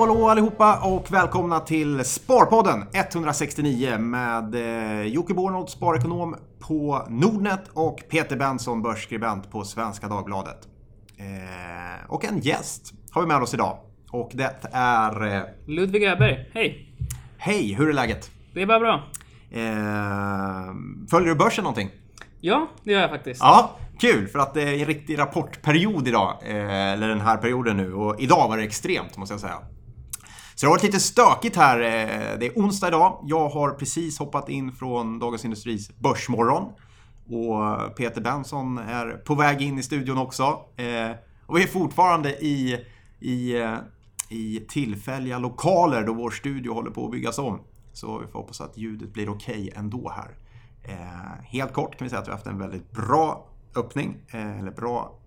Hallå hallå allihopa och välkomna till Sparpodden 169 med eh, Jocke Bornold, sparekonom på Nordnet och Peter Benson, börsskribent på Svenska Dagbladet. Eh, och en gäst har vi med oss idag och det är... Eh, Ludvig Öberg, hej! Hej, hur är läget? Det är bara bra. Eh, följer du börsen någonting? Ja, det gör jag faktiskt. Ja, kul för att det är en riktig rapportperiod idag. Eller den här perioden nu. Och idag var det extremt måste jag säga. Så det har varit lite stökigt här. Eh, det är onsdag idag. Jag har precis hoppat in från Dagens Industris Börsmorgon. Och Peter Benson är på väg in i studion också. Eh, och vi är fortfarande i, i, eh, i tillfälliga lokaler då vår studio håller på att byggas om. Så vi får hoppas att ljudet blir okej okay ändå här. Helt kort kan vi säga att vi har haft en väldigt bra öppning, eller bra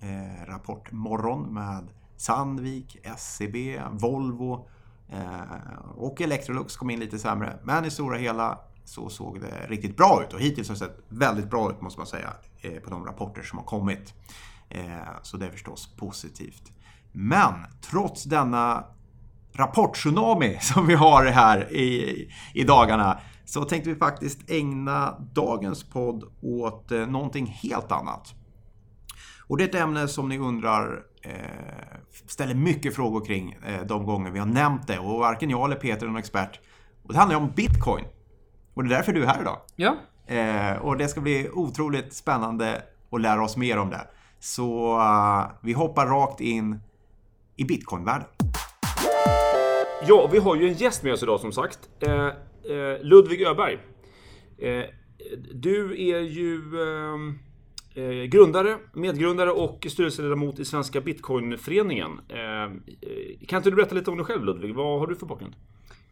rapportmorgon med Sandvik, SCB, Volvo Eh, och Electrolux kom in lite sämre. Men i stora hela så såg det riktigt bra ut och hittills har det sett väldigt bra ut måste man säga eh, på de rapporter som har kommit. Eh, så det är förstås positivt. Men trots denna rapporttsunami som vi har här i, i dagarna så tänkte vi faktiskt ägna dagens podd åt någonting helt annat. Och det är ett ämne som ni undrar, eh, ställer mycket frågor kring eh, de gånger vi har nämnt det och varken jag eller Peter är någon expert. Och det handlar om Bitcoin. Och det är därför du är här idag. Ja. Eh, och det ska bli otroligt spännande att lära oss mer om det. Så uh, vi hoppar rakt in i Bitcoin-världen. Ja, vi har ju en gäst med oss idag som sagt. Eh, eh, Ludvig Öberg. Eh, du är ju ehm, eh, grundare, medgrundare och styrelseledamot i Svenska Bitcoinföreningen. Eh, kan inte du berätta lite om dig själv Ludvig? Vad har du för bakgrund?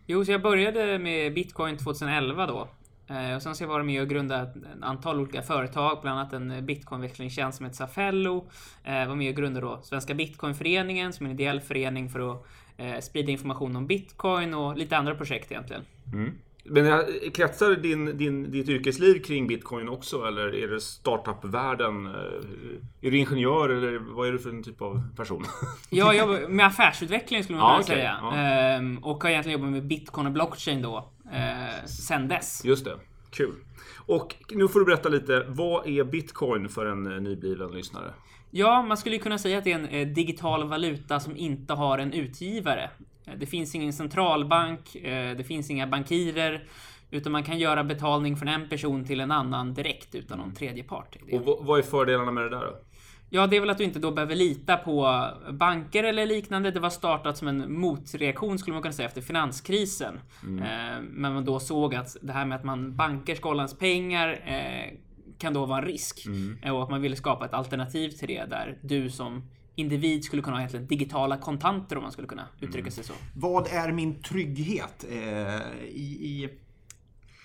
Jo, så jag började med Bitcoin 2011 då. Eh, och sen så har jag med och grundat ett antal olika företag, bland annat en bitcoinväxlingstjänst som heter Safello. Jag var med och grundade då Svenska Bitcoinföreningen som är en ideell förening för att sprida information om bitcoin och lite andra projekt egentligen. Mm. Men kretsar din, din, ditt yrkesliv kring bitcoin också eller är det startup-världen? Är du ingenjör eller vad är du för en typ av person? Jag jobbar med affärsutveckling skulle man kunna okay. säga. Ja. Ehm, och har egentligen jobbat med bitcoin och blockchain då eh, sen dess. Just det, kul. Och nu får du berätta lite, vad är bitcoin för en nybliven lyssnare? Ja, man skulle kunna säga att det är en digital valuta som inte har en utgivare. Det finns ingen centralbank, eh, det finns inga bankirer, utan man kan göra betalning från en person till en annan direkt utan någon tredje part. Och vad är fördelarna med det där då? Ja, det är väl att du inte då behöver lita på banker eller liknande. Det var startat som en motreaktion skulle man kunna säga efter finanskrisen. Mm. Eh, men man då såg att det här med att man banker ska hålla ens pengar eh, kan då vara en risk. Mm. Och att man ville skapa ett alternativ till det där du som individ skulle kunna ha egentligen digitala kontanter om man skulle kunna uttrycka mm. sig så. Vad är min trygghet? Eh, i, i,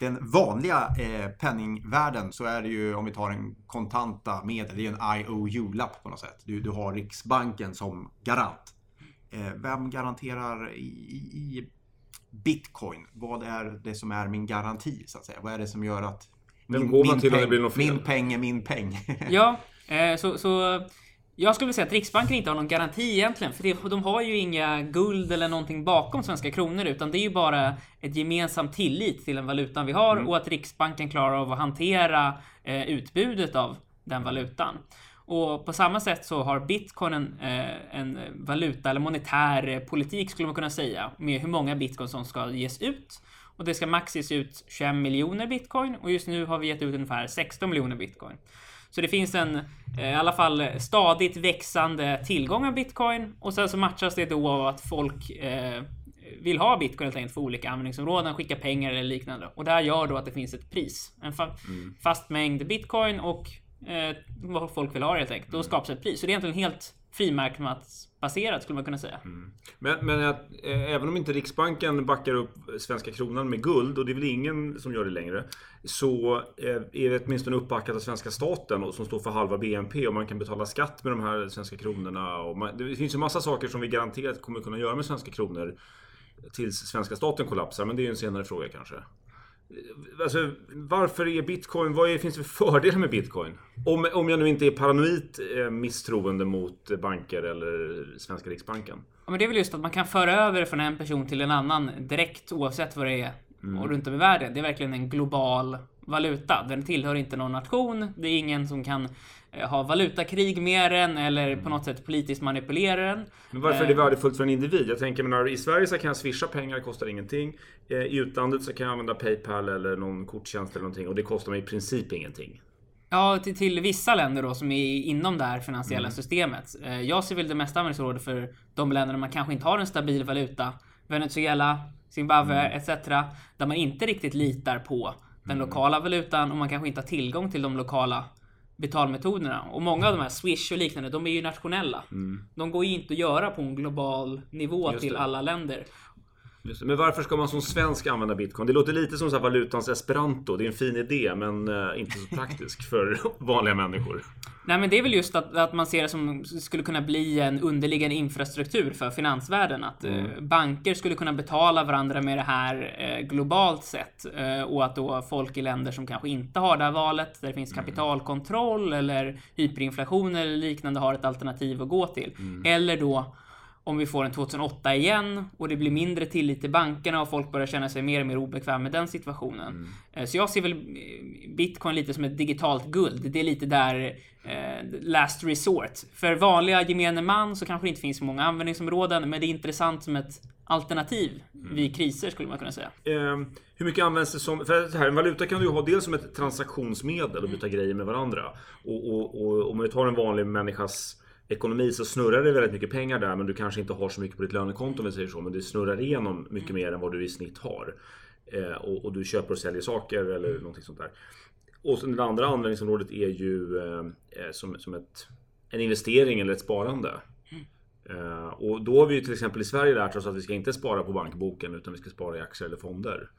den vanliga eh, penningvärlden så är det ju om vi tar en kontanta medel, det är en IOU-lapp på något sätt. Du, du har Riksbanken som garant. Eh, vem garanterar i, i, Bitcoin? Vad är det som är min garanti så att säga? Vad är det som gör att min, min, peng, min peng är min peng? ja, eh, så, så jag skulle säga att Riksbanken inte har någon garanti egentligen, för de har ju inga guld eller någonting bakom svenska kronor, utan det är ju bara ett gemensamt tillit till den valutan vi har mm. och att Riksbanken klarar av att hantera eh, utbudet av den valutan. Och på samma sätt så har bitcoin en, eh, en valuta eller monetär politik skulle man kunna säga med hur många bitcoin som ska ges ut. Och det ska max ges ut 21 miljoner bitcoin och just nu har vi gett ut ungefär 16 miljoner bitcoin. Så det finns en eh, i alla fall stadigt växande tillgång av bitcoin och sen så matchas det då av att folk eh, vill ha bitcoin helt enkelt för olika användningsområden, skicka pengar eller liknande. Och det här gör då att det finns ett pris. En fa mm. fast mängd bitcoin och eh, vad folk vill ha helt enkelt. Då skapas ett pris. Så det är egentligen helt frimarknadsbaserat skulle man kunna säga. Mm. Men, men att, eh, även om inte Riksbanken backar upp svenska kronan med guld och det är väl ingen som gör det längre. Så eh, är det åtminstone uppbackat av svenska staten och som står för halva BNP och man kan betala skatt med de här svenska kronorna. Och man, det finns ju massa saker som vi garanterat kommer kunna göra med svenska kronor tills svenska staten kollapsar. Men det är ju en senare fråga kanske. Alltså, varför är bitcoin... Vad är, finns det för fördelar med bitcoin? Om, om jag nu inte är paranoid eh, misstroende mot banker eller Svenska Riksbanken. Ja, men det är väl just att man kan föra över från en person till en annan direkt oavsett vad det är och runt om i världen. Det är verkligen en global valuta. Den tillhör inte någon nation. Det är ingen som kan ha valutakrig med den eller på något sätt politiskt manipulera den. Men varför är det värdefullt för en individ? Jag tänker, menar, i Sverige så kan jag swisha pengar, det kostar ingenting. Eh, I utlandet så kan jag använda Paypal eller någon korttjänst eller någonting och det kostar mig i princip ingenting. Ja, till, till vissa länder då som är inom det här finansiella systemet. Eh, Jag ser väl det mesta användningsområdet för de länder där man kanske inte har en stabil valuta. Venezuela, Zimbabwe etc. Där man inte riktigt litar på den lokala valutan och man kanske inte har tillgång till de lokala betalmetoderna. Och många av de här Swish och liknande, de är ju nationella. De går ju inte att göra på en global nivå Just till det. alla länder. Men varför ska man som svensk använda bitcoin? Det låter lite som så här valutans esperanto. Det är en fin idé men eh, inte så praktisk för vanliga människor. Nej men det är väl just att, att man ser det som skulle kunna bli en underliggande infrastruktur för finansvärlden. Att eh, banker skulle kunna betala varandra med det här eh, globalt sett. Eh, och att då folk i länder som kanske inte har det här valet, där det finns kapitalkontroll eller hyperinflation eller liknande har ett alternativ att gå till. Eller då om vi får en 2008 igen och det blir mindre tillit till bankerna och folk börjar känna sig mer och mer obekväma med den situationen. Eh, Så jag ser väl eh, bitcoin lite som ett digitalt guld. Det är lite där eh, last resort. För vanliga gemene man så kanske det inte finns så många användningsområden, men det är intressant som ett alternativ vid kriser skulle man kunna säga. Eh, hur mycket används det som... För här, en valuta kan du ju ha dels som ett transaktionsmedel och byta grejer med varandra. Och, och, och om vi tar en vanlig människas ekonomi så snurrar det väldigt mycket pengar där men du kanske inte har så mycket på ditt lönekonto om vi säger så. Men det snurrar igenom mycket mer än vad du i snitt har. Eh, och, och du köper och säljer saker eller någonting sånt där. Och sen det andra användningsområdet är ju eh, eh, som, som ett, en investering eller ett sparande. Eh, och då har vi ju till exempel i Sverige lärt oss att vi ska inte spara på bankboken utan vi ska spara i aktier eller fonder.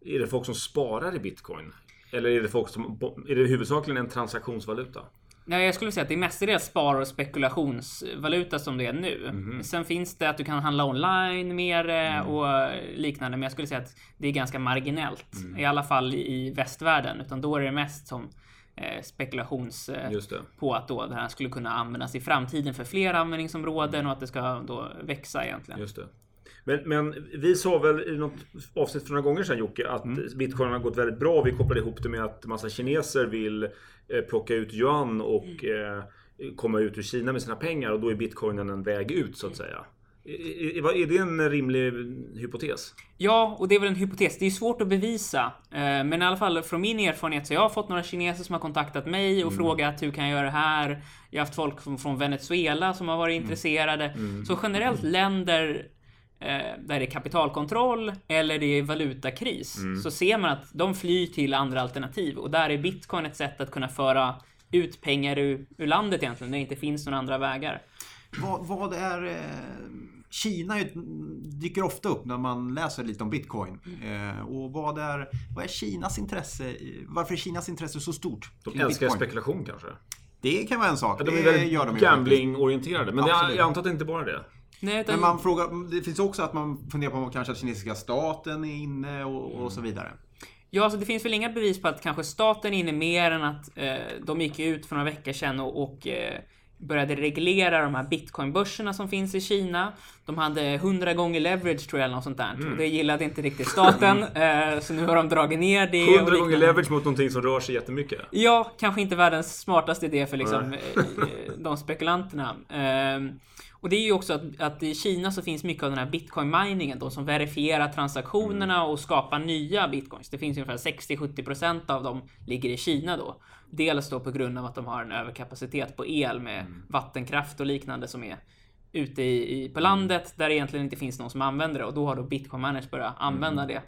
Är det folk som sparar i bitcoin? Eller är det folk som... Är det huvudsakligen en transaktionsvaluta? Nej, jag skulle säga att det är mestadels spar och spekulationsvaluta som det är nu. Sen finns det att du kan handla online mer eh, och liknande, men jag skulle säga att det är ganska marginellt. I alla fall i, västvärlden, utan då är det mest som eh, spekulations eh, på att då det här skulle kunna användas i framtiden för fler användningsområden och att det ska då växa egentligen. Just det. Men, men vi sa väl i något avsnitt för några gånger sedan Jocke att bitcoin har gått väldigt bra. Vi kopplade ihop det med att massa kineser vill eh, plocka ut yuan och eh, komma ut ur Kina med sina pengar och då är bitcoinen en väg ut så att säga. Är, det en rimlig hypotes? Ja, och det är väl en hypotes. Det är svårt att bevisa. Eh, Men i alla fall från min erfarenhet så jag har fått några kineser som har kontaktat mig och frågat hur kan jag göra det här? Jag har haft folk från- Venezuela som har varit intresserade. Så generellt länder där det är kapitalkontroll eller det är valutakris så ser man att de flyr till andra alternativ och där är bitcoin ett sätt att kunna föra ut pengar ur, ur landet egentligen när det inte finns några andra vägar. Vad, vad är... Eh, Kina dyker ofta upp när man läser lite om Bitcoin. Eh, och vad är, vad är Kinas intresse? Varför är Kinas intresse så stort? De älskar Bitcoin? spekulation kanske? Det kan vara en sak. Ja, de är väldigt gambling-orienterade. Men jag antar att det inte bara är det. Nej, utan, Men man frågar, det finns också att man funderar på om kanske att kinesiska staten är inne och, och så vidare. Ja, alltså det finns väl inga bevis på att kanske staten är inne mer än att eh, de gick ut för några veckor sedan och, och eh, började reglera de här bitcoinbörserna som finns i Kina. De hade 100 gånger leverage tror jag eller något sånt där. Och det gillade inte riktigt staten. eh, så nu har de dragit ner det. och 100 gånger leverage mot någonting som rör sig jättemycket. Ja, kanske inte världens smartaste idé för liksom, eh, de spekulanterna. Ehm, och det är ju också att, att i Kina så finns mycket av den här bitcoin-miningen då som verifierar transaktionerna och skapar nya bitcoins. Det finns ungefär 60-70% av dem ligger i Kina då. Dels då på grund av att de har en överkapacitet på el med vattenkraft och liknande som är ute i, i, på landet där det egentligen inte finns någon som använder det och då har då bitcoin managers börjat använda det.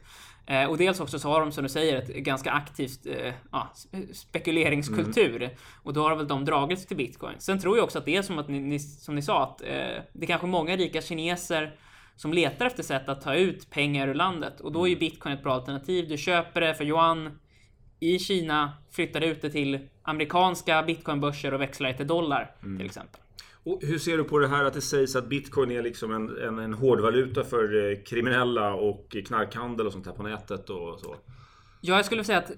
Eh, och dels också så har de som du säger ett ganska aktivt eh, ja, spe- spekuleringskultur. Och då har väl de dragits till bitcoin. Sen tror jag också att det är som att ni, ni som ni sa att eh, det är kanske många rika kineser som letar efter sätt att ta ut pengar ur landet och då är ju bitcoin ett bra alternativ. Du köper det för yuan i Kina, flyttar ut det till amerikanska bitcoinbörser och växlar det till dollar till exempel. Och hur ser du på det här att det sägs att bitcoin är liksom en, en, en hårdvaluta för eh, kriminella och knarkhandel och sånt här på nätet och så? Ja, jag skulle säga att eh,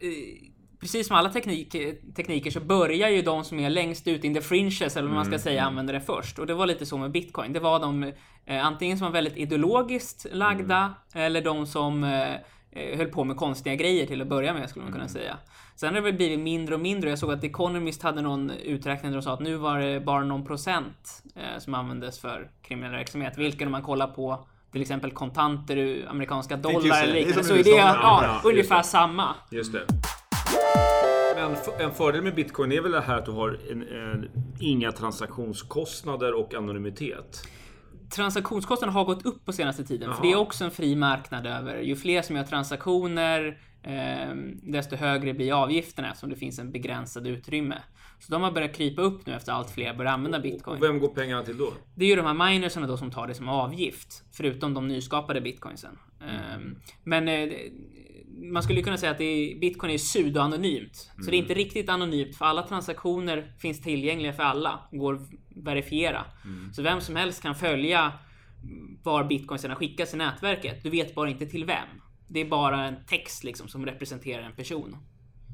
precis som alla teknik, tekniker så börjar ju de som är längst ut in the fringes, eller vad man ska säga, använda det först. Och det var lite så med bitcoin. Det var de eh, antingen som var väldigt ideologiskt lagda, eller de som eh, höll på med konstiga grejer till att börja med, skulle man kunna säga. Sen har det väl blivit mindre och mindre. Jag såg att Economist hade någon uträkning där de sa att nu var det bara någon procent eh, som användes för kriminell verksamhet. Vilken om man kollar på till exempel kontanter, amerikanska dollar eller liknande, så är det ja, Ja, ungefär samma. Just det. Men en fördel med bitcoin är väl det här att du har en, en, inga transaktionskostnader och anonymitet. Transaktionskostnaderna har gått upp på senaste tiden. För Jaha. det är också en fri marknad över. Ju fler som gör transaktioner, eh, desto högre blir avgifterna eftersom det finns en begränsad utrymme. Så de har börjat krypa upp nu efter allt fler börjar använda bitcoin. Och vem går pengarna till då? Det är ju de här minersarna då som tar det som avgift. Förutom de nyskapade bitcoinsen. Ehm, Men eh, man skulle kunna säga att det är, bitcoin är pseudo-anonymt. Så det är inte riktigt anonymt för alla transaktioner finns tillgängliga för alla. Går att verifiera. Så vem som helst kan följa var bitcoinsen skickas i nätverket. Du vet bara inte till vem. Det är bara en text liksom som representerar en person.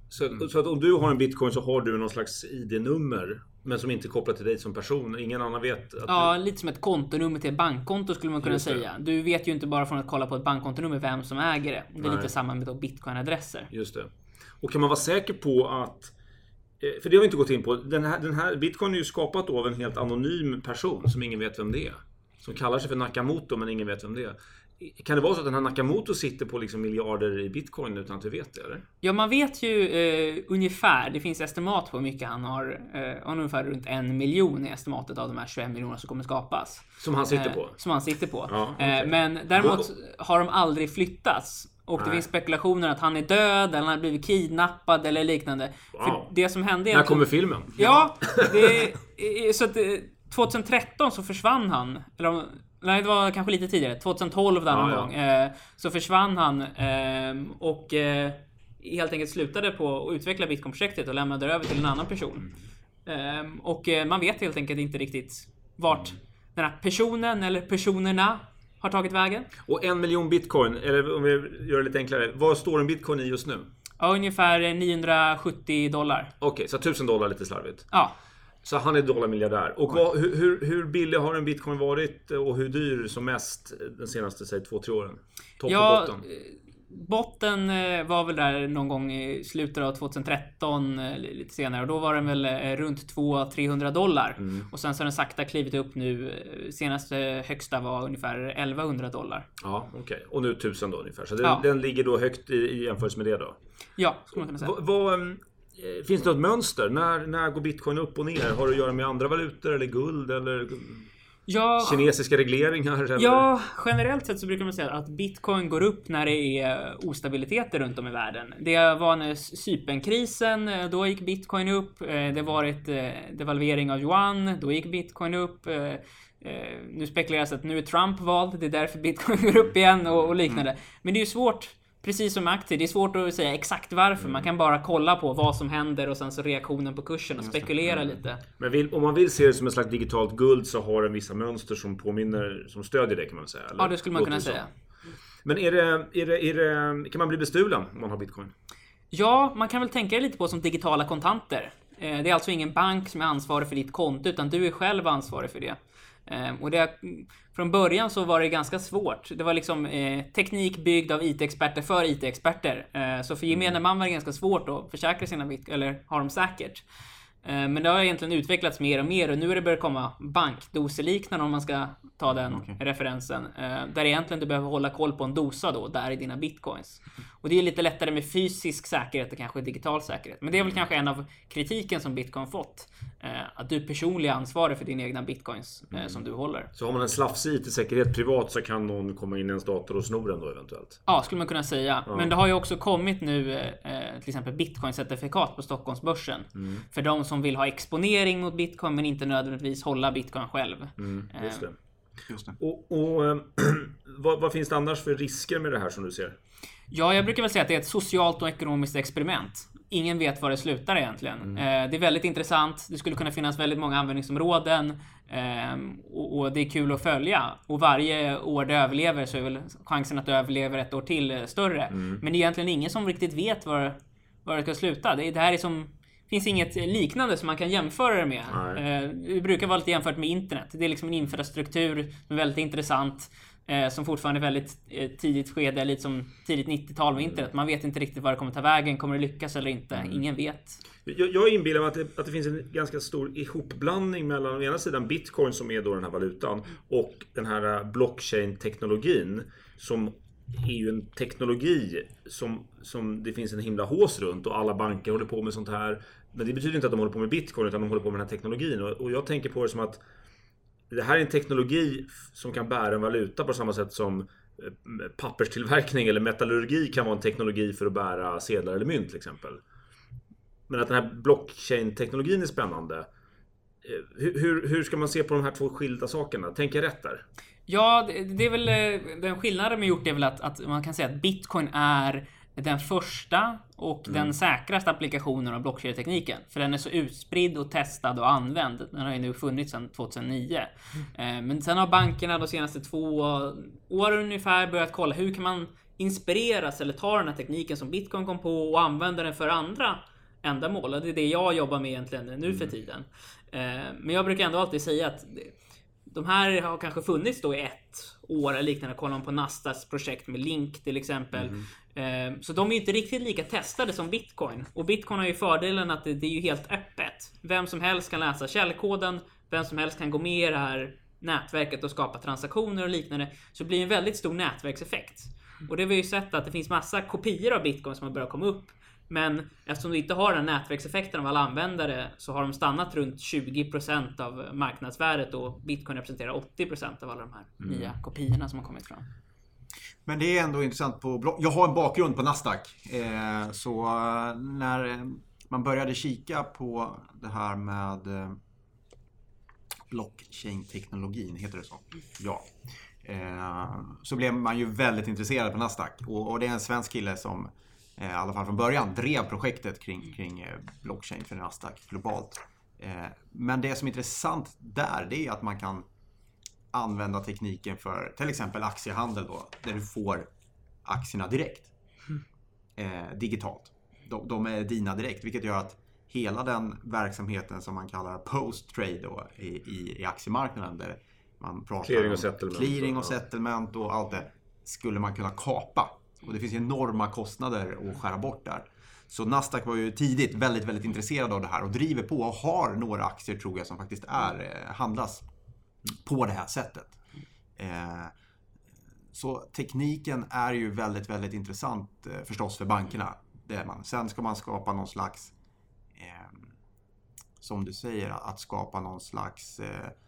Så, så att om du har en bitcoin så har du någon slags ID-nummer. Men som inte är kopplat till dig som person. Ingen annan vet att Ja, lite som ett kontonummer till ett bankkonto skulle man kunna Just det. säga. Du vet ju inte bara från att kolla på ett bankkontonummer vem som äger det. Det är Nej. lite samma med bitcoinadresser. du... Just det. Och kan man vara säker på att... eh, För det har vi inte gått in på. Den här, den här bitcoin är ju skapat av en helt anonym person som ingen vet vem det är. Som kallar sig för Nakamoto men ingen vet vem det är. Kan det vara så att den här Nakamoto sitter på liksom miljarder i bitcoin utan att vi vet det? Eller? Ja, man vet ju eh, ungefär. Det finns estimat på hur mycket han har. Eh, han har ungefär runt en miljon i estimatet av de här 21 miljonerna som kommer skapas. Som han sitter Eh, på? Som han sitter på. Ja, okej. eh, men däremot har de aldrig flyttats. Och det Nej. finns spekulationer att han är död eller han har blivit kidnappad eller liknande. För Wow. det som hände När kommer filmen? Ja, det, är- så att eh, 2013 så försvann han. Eller nej, det var kanske lite tidigare. 2012 där någon Ja, ja. gång. Eh, så försvann han eh, och eh, helt enkelt slutade på att utveckla Bitcoin-projektet och lämnade över till en annan person. Eh, och eh, man vet helt enkelt inte riktigt vart den här personen eller personerna har tagit vägen. Och en miljon bitcoin, eller om vi gör det lite enklare. Vad står en bitcoin i just nu? Ja, ungefär 970 dollar. Okej, så 1000 dollar lite slarvigt. Ja, Så han är dollarmiljardär. Och vad, hur, hur, billig har en bitcoin varit och hur dyr som mest den senaste, säg två, tre åren? Topp Ja, och botten? Botten eh, var väl där någon gång i slutet av 2013, eh, lite senare. Och då var den väl eh, runt 200-300 dollar. Mm. Och sen så har den sakta klivit upp nu. Eh, Senaste högsta var ungefär 1100 dollar. Ja, okej. Och nu 1000 då ungefär. Så den, Ja. den ligger då högt i, i jämförelse med det då. Ja, skulle man kunna säga. Vad, ehm, eh, finns det något mönster? När, när går bitcoin upp och ner? Har det att göra med andra valutor eller guld eller Ja, kinesiska regleringar? Eller? Ja, generellt sett så brukar man säga att bitcoin går upp när det är ostabiliteter runt om i världen. Det var när Cypernkrisen, eh, då gick bitcoin upp. Eh, Det har varit eh, devalvering av yuan, då gick bitcoin upp. Nu spekuleras att nu är Trump vald, det är därför bitcoin går upp igen och, och liknande. Men det är ju svårt, precis som med aktier, det är svårt att säga exakt varför. Man kan bara kolla på vad som händer och sen så reaktionen på kursen och spekulera lite. Men vill, om man vill se det som ett slags digitalt guld så har den vissa mönster som påminner, som stödjer det kan man säga. eller? Ja, det skulle man kunna säga. Men är det, är det, är det, kan man bli bestulen om man har bitcoin? Ja, man kan väl tänka det lite på som digitala kontanter. Eh, Det är alltså ingen bank som är ansvarig för ditt konto, utan du är själv ansvarig för det. Eh, Och det, från början så var det ganska svårt. Det var liksom eh, teknik byggd av IT-experter för IT-experter. Eh, så för gemene man var det ganska svårt att försäkra sina bitcoin, eller ha dem säkert. Eh, Men det har egentligen utvecklats mer och mer och nu är det börjat komma bankdoseliknande om man ska ta den referensen. eh, Där egentligen du behöver hålla koll på en dosa då, där är dina bitcoins. Och det är lite lättare med fysisk säkerhet och kanske digital säkerhet. Men det är väl kanske en av kritiken som bitcoin fått. eh, Att du personligen är ansvarig för dina egna bitcoins eh, som du håller. Så har man en slafsig IT-säkerhet privat så kan någon komma in i ens dator och sno den då eventuellt. Ja, skulle man kunna säga. Men det har ju också kommit nu till exempel bitcoin-certifikat på Stockholmsbörsen. För de som vill ha exponering mot bitcoin men inte nödvändigtvis hålla bitcoin själv. Eh, Just det. Just det. Och, och eh, vad, vad finns det annars för risker med det här som du ser? Ja, jag brukar väl säga att det är ett socialt och ekonomiskt experiment. ingen vet var det slutar egentligen. Mm. Eh, det är väldigt intressant. Det skulle kunna finnas väldigt många användningsområden eh, och, det är kul att följa. Och varje år det överlever så är väl chansen att det överlever ett år till större. Mm. Men det är egentligen ingen som riktigt vet var, var det ska sluta. Det, det här är som finns inget liknande som man kan jämföra det med. Eh, det brukar vara lite jämfört med internet. Det är liksom en infrastruktur som är väldigt intressant. Eh, som fortfarande är väldigt eh, tidigt skede, lite som tidigt 90-tal med internet. Man vet inte riktigt var det kommer ta vägen. Kommer det lyckas eller inte? Mm. Ingen vet. Jag, jag inbillar mig att det, att det finns en ganska stor ihopblandning mellan å ena sidan bitcoin som är då den här valutan och den här eh, blockchain-teknologin som är ju en teknologi som, som det finns en himla hås runt och alla banker håller på med sånt här. Men det betyder inte att de håller på med bitcoin utan de håller på med den här teknologin. Och, jag tänker på det som att det här är en teknologi som kan bära en valuta på samma sätt som eh, papperstillverkning eller metallurgi kan vara en teknologi för att bära sedlar eller mynt till exempel. Men att den här blockchain-teknologin är spännande. Eh, hur, hur ska man se på de här två skilda sakerna? Tänker jag rätt där? Ja, det är väl eh, den skillnaden med gjort är väl att, att man kan säga att bitcoin är den första och mm. den säkraste applikationen av blockkedjetekniken. För den är så utspridd och testad och använd. Den har ju nu funnits sedan 2009. Mm. Men sen har bankerna de senaste två åren ungefär börjat kolla hur kan man inspireras eller ta den här tekniken som bitcoin kom på och använda den för andra ändamål. Och det är det jag jobbar med egentligen nu för mm. tiden. Eh, men jag brukar ändå alltid säga att de här har kanske funnits då i ett år eller liknande. Kollar man på Nastas projekt med Link till exempel. Mm. Så de är inte riktigt lika testade som Bitcoin. Och Bitcoin har ju fördelen att det, är ju helt öppet. Vem som helst kan läsa källkoden. Vem som helst kan gå med i det här nätverket och skapa transaktioner och liknande. Så det blir en väldigt stor nätverkseffekt. Och det har vi ju sett att det finns massa kopior av Bitcoin som har börjat komma upp. Men eftersom du inte har den nätverkseffekten av alla användare så har de stannat runt 20% av marknadsvärdet och bitcoin representerar 80% av alla de här mm. nya kopiorna som har kommit fram. Men det är ändå intressant på Jag har en bakgrund på Nasdaq. Eh, så när man började kika på det här med eh, blockchain-teknologin, heter det så? Ja. Eh, så blev man ju väldigt intresserad på Nasdaq. Och det är en svensk kille som Eh, i alla fall från början, drev projektet kring, kring eh, blockchain för Nasdaq globalt. Eh, men det som är intressant där, det är att man kan använda tekniken för till exempel aktiehandel då, där du får aktierna direkt. Eh, digitalt. De, de, är dina direkt, vilket gör att hela den verksamheten som man kallar post-trade då, i, i, i aktiemarknaden, där man pratar clearing och settlement, om clearing och, settlement och allt det, skulle man kunna kapa och det finns enorma kostnader att skära bort där. Så Nasdaq var ju tidigt väldigt, väldigt intresserad av det här och driver på och har några aktier tror jag som faktiskt är, eh, handlas på det här sättet. Eh, så tekniken är ju väldigt, väldigt intressant eh, förstås för bankerna. Det är man. Sen ska man skapa någon slags, som du säger, att skapa någon slags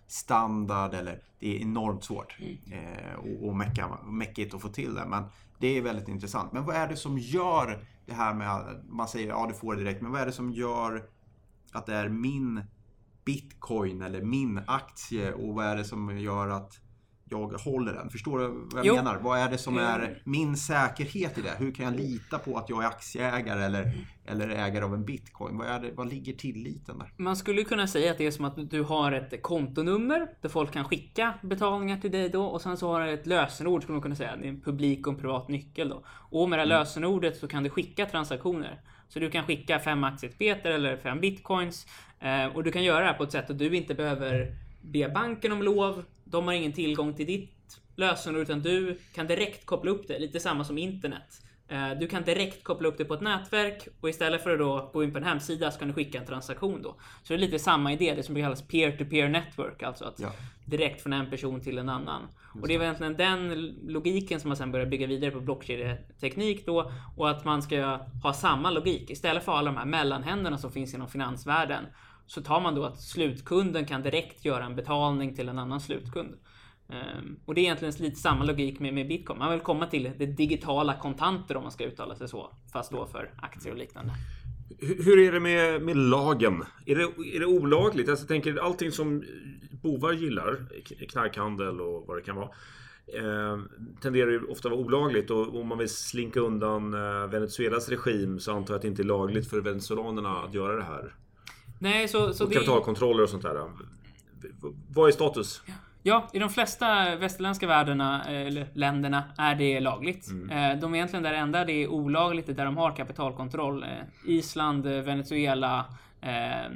standard eller det är enormt svårt mm. och, och mäckigt att få till det. Men det är väldigt intressant. Men vad är det som gör det här med, att man säger ja du får det direkt, men vad är det som gör att det är min bitcoin eller min aktie och vad är det som gör att jag håller den. Förstår du vad jag jo. menar? Vad är det som är min säkerhet i det? Hur kan jag lita på att jag är aktieägare eller, eller ägare av en bitcoin? Vad, är det, vad ligger tilliten där? Man skulle kunna säga att det är som att du har ett kontonummer där folk kan skicka betalningar till dig då och sen så har du ett lösenord skulle man kunna säga. Det är en publik och en privat nyckel då. Och med det här mm. lösenordet så kan du skicka transaktioner. Så du kan skicka fem aktier Peter eller fem bitcoins eh, och du kan göra det här på ett sätt att du inte behöver be banken om lov. De har ingen tillgång till ditt lösenord utan du kan direkt koppla upp det. Lite samma som internet. Eh, du kan direkt koppla upp det på ett nätverk och istället för att då gå in på en hemsida så kan du skicka en transaktion då. Så det är lite samma idé, det som kallas peer-to-peer network, alltså att ja. direkt från en person till en annan. Just och det är egentligen den logiken som man sen börjar bygga vidare på blockkedjeteknik då och att man ska ha samma logik istället för alla de här mellanhänderna som finns inom finansvärlden så tar man då att slutkunden kan direkt göra en betalning till en annan slutkund. Ehm, och det är egentligen lite samma logik med, med bitcoin. Man vill komma till det digitala kontanter om man ska uttala sig så. Fast då för aktier och liknande. Hur är det med, med lagen? Är det, är det olagligt? Alltså, jag tänker allting som bovar gillar, knarkhandel och vad det kan vara. eh, tenderar ju ofta att vara olagligt och om man vill slinka undan eh, Venezuelas regim så antar jag att det inte är lagligt för venezolanerna att göra det här. Nej, så, så Och kapitalkontroller och sånt där. Vad är status? Ja, i de flesta västerländska världarna, eller länderna, är det lagligt. Eh, De är egentligen där enda det är olagligt, är där de har kapitalkontroll. Eh, Island, eh, Venezuela, eh,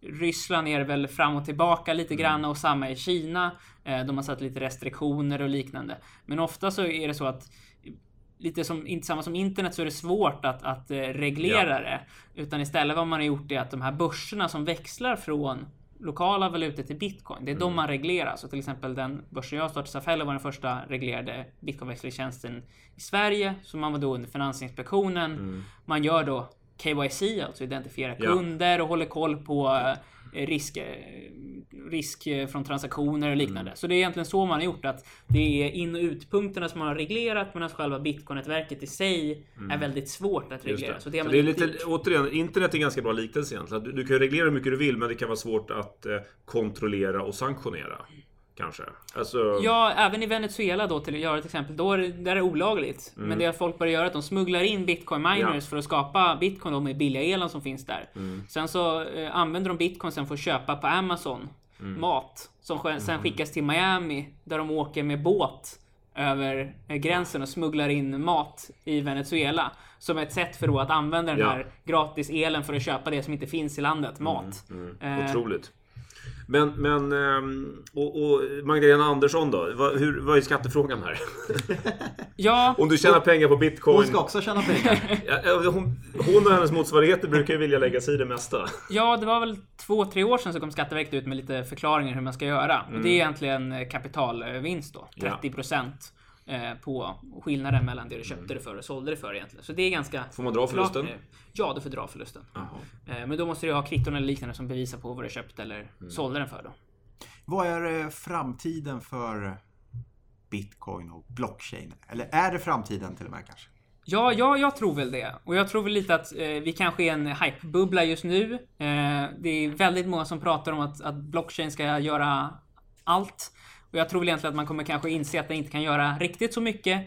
Ryssland är väl fram och tillbaka lite grann och samma i Kina. Eh, De har satt lite restriktioner och liknande. Men ofta så är det så att lite som, inte samma som internet så är det svårt att, att eh, reglera Ja. det. Utan istället vad man har gjort är att de här börserna som växlar från lokala valutor till bitcoin, det är de man reglerar. Så till exempel den börsen jag startade, Safello, var den första reglerade bitcoinväxlingstjänsten i Sverige. Så man var då under Finansinspektionen. Man gör då KYC, alltså identifiera Ja. kunder och håller koll på eh, risk, eh, risk eh, från transaktioner och liknande. Så det är egentligen så man har gjort att det är in och utpunkterna som man har reglerat medan själva bitcoin-nätverket i sig är väldigt svårt att reglera. det. Så det har Så det är lite, återigen, internet är en ganska bra liknelse egentligen. Du, du kan reglera hur mycket du vill men det kan vara svårt att eh, kontrollera och sanktionera. Kanske. Alltså, Ja, även i Venezuela då till att göra ett exempel, då är det, där är det olagligt. Men det folk börjar göra är att de smugglar in bitcoin miners Mm. Ja. för att skapa bitcoin då med billiga elen som finns där. Mm. Sen så eh, använder de bitcoin sen för att köpa på Amazon Mm. mat som sen skickas till Miami där de åker med båt över eh, gränsen och smugglar in mat i Venezuela. Som ett sätt för då att använda den Ja. här gratis elen för att köpa det som inte finns i landet, mat. Eh, Otroligt. Men, men ehm, och, och Magdalena Andersson då? Vad, hur, vad är skattefrågan här? ja, Om du tjänar pengar på bitcoin. Hon ska också tjäna pengar. Ja, ja, hon, hon och hennes motsvarigheter brukar ju vilja lägga sig i det mesta. Ja, det var väl två, tre år sedan så kom Skatteverket ut med lite förklaringar hur man ska göra. Och det är egentligen eh, kapitalvinst då. Ja. 30% eh, på skillnaden mellan det du köpte det för och sålde det för egentligen. Så det är ganska... Får man dra förlusten? klart, eh, Ja, du får dra förlusten. Jaha. Eh, Men då måste du ha kvitton eller liknande som bevisar på vad du köpte eller sålde den för då. Vad är eh, framtiden för Bitcoin och blockchain? Eller är det framtiden till och med kanske? Ja, ja, jag tror väl det. Och jag tror väl lite att eh, vi kanske är en hypebubbla just nu. Eh, det är väldigt många som pratar om att, att blockchain ska göra allt. Och jag tror väl egentligen att man kommer kanske inse att det inte kan göra riktigt så mycket.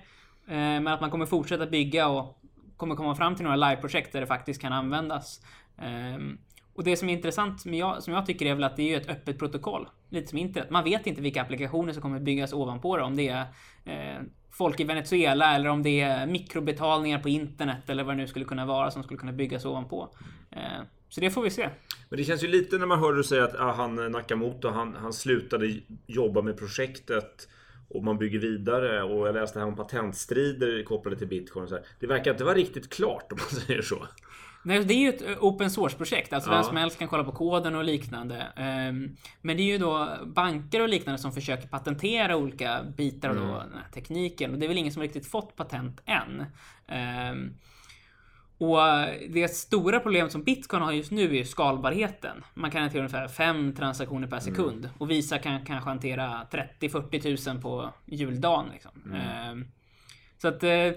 Eh, men att man kommer fortsätta bygga och kommer komma fram till några live-projekt där det faktiskt kan användas. Ehm, och det som är intressant med jag, som jag tycker är väl att det är ett öppet protokoll. Lite som internet. Man vet inte vilka applikationer som kommer byggas ovanpå det. Om det är eh, folk i Venezuela eller om det är mikrobetalningar på internet eller vad det nu skulle kunna vara som skulle kunna byggas ovanpå. Eh, så det får vi se. Men det känns ju lite när man hör dig säga att ah, han Nakamoto, han, han slutade jobba med projektet och man bygger vidare och jag läste här om patentstrider kopplade till bitcoin. Så här. Det verkar inte vara riktigt klart om man säger så. Nej, det är ju ett eh, open source-projekt. Alltså Ja. vem som helst kan kolla på koden och liknande. Ehm, Men det är ju då banker och liknande som försöker patentera olika bitar av då den här tekniken. Och det är väl ingen som riktigt fått patent än. Och det stora problemet som Bitcoin har just nu är skalbarheten. Man kan hantera ungefär fem transaktioner per sekund. Och Visa kan kanske hantera 30-40 tusen på juldagen. Liksom. Ehm, så att eh,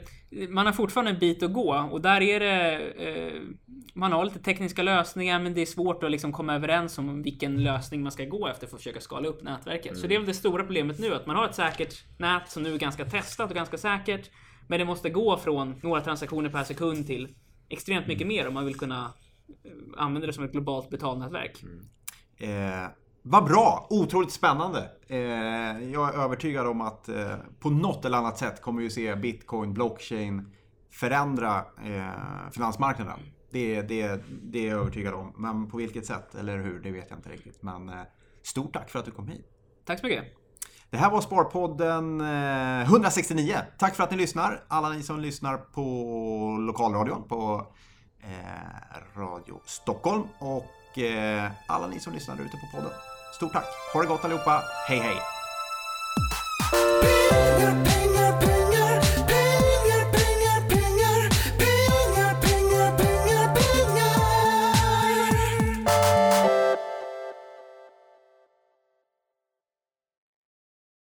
man har fortfarande en bit att gå och där är det... Eh, man har lite tekniska lösningar men det är svårt att liksom komma överens om vilken lösning man ska gå efter för att försöka skala upp nätverket. Så det är väl det stora problemet nu att man har ett säkert nät som nu är ganska testat och ganska säkert. Men det måste gå från några transaktioner per sekund till extremt mycket mer om man vill kunna eh, använda det som ett globalt betalnätverk. Eh, vad bra! Otroligt spännande. Eh, jag är övertygad om att eh, på något eller annat sätt kommer vi se Bitcoin, blockchain förändra eh, finansmarknaden. Det, det, det är jag övertygad om. Men på vilket sätt eller hur, det vet jag inte riktigt. Men eh, stort tack för att du kom hit. Tack så mycket! Det här var Sparpodden eh, 169. Tack för att ni lyssnar. Alla ni som lyssnar på lokalradion på eh, Radio Stockholm och eh, alla ni som lyssnar ute på podden. Stort tack! Ha det gott allihopa. Hej hej!